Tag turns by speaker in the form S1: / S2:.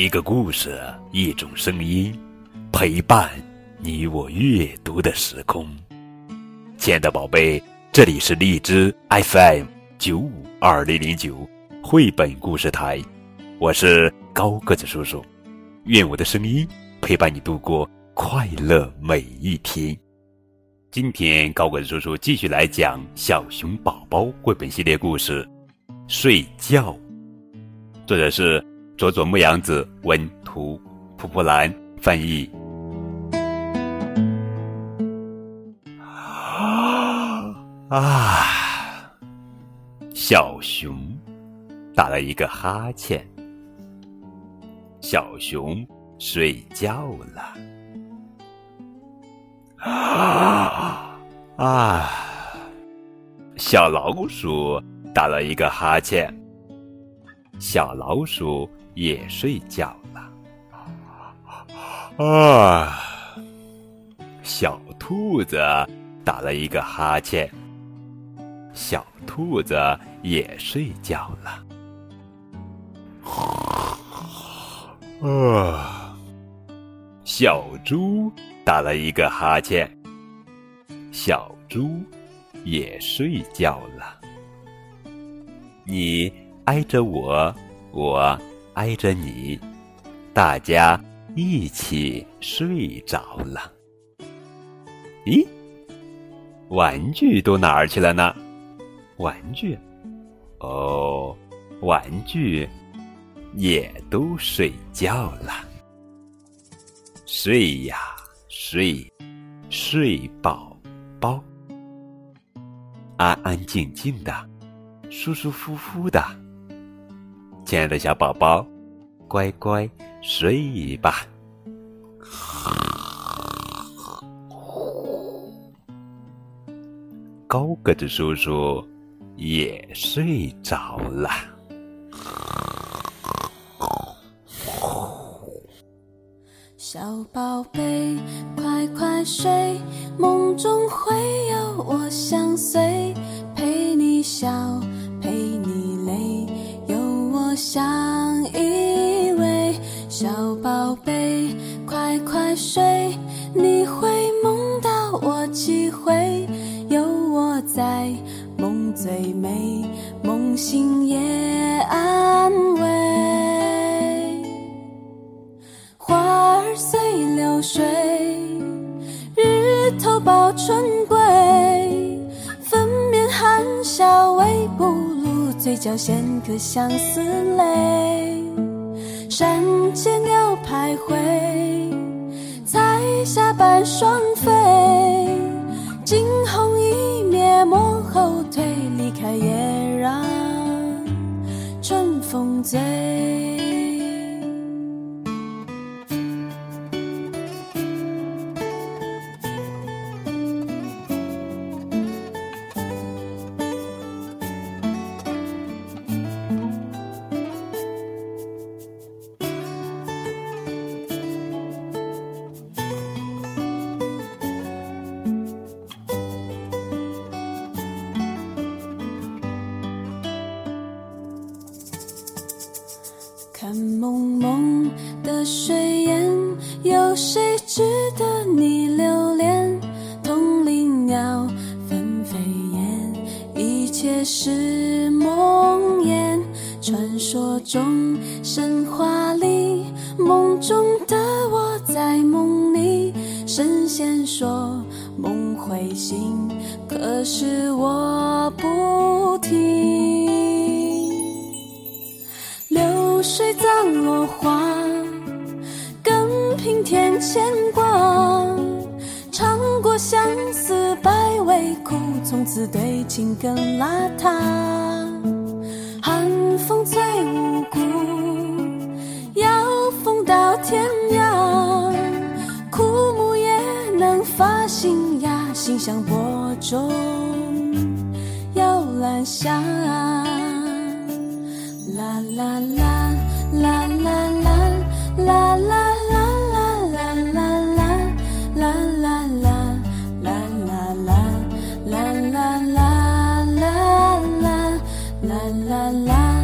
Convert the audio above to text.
S1: 一个故事，一种声音，陪伴你我阅读的时空。亲爱的宝贝，这里是荔枝 FM 九五二零零九绘本故事台，我是高个子叔叔。愿我的声音陪伴你度过快乐每一天。今天高个子叔叔继续来讲《小熊宝宝》绘本系列故事，睡觉。作者是佐佐木阳子文图，蒲蒲兰翻译。啊！小熊打了一个哈欠。小熊睡觉了。啊！啊！小老鼠打了一个哈欠。小老鼠也睡觉了。啊！小兔子打了一个哈欠。小兔子也睡觉了。啊！小猪打了一个哈欠。小猪也睡觉了。你挨着我，我挨着你，大家一起睡着了。咦？玩具都哪儿去了呢？玩具，哦，玩具也都睡觉了。睡呀睡，睡宝宝，安安静静的，舒舒服服的。亲爱的小宝宝，乖乖睡吧。高个子叔叔。也睡着了。
S2: 小宝贝，快快睡，梦中会有我相随，陪你笑，陪你泪，宝贝，快快睡，你会梦到我几回，有我在。梦最美，梦醒也安慰。花儿随流水，日头抱春归。粉面含笑微不露，嘴角衔颗相思泪。山间鸟徘徊，彩霞伴双飞。惊鸿一瞥，莫后退，离开也让春风醉。的水烟，有谁值得你留恋？同林鸟纷飞燕，一切是梦魇。传说中，神话里，梦中的我在梦里。神仙说梦会醒，可是我不听。流水葬落花，平添牵挂。尝过相思百味苦，从此对情更邋遢。寒风最无辜，要风到天涯。枯木也能发新芽，心像播种，摇篮下。啦。啦啦啦啦啦啦啦啦啦啦啦。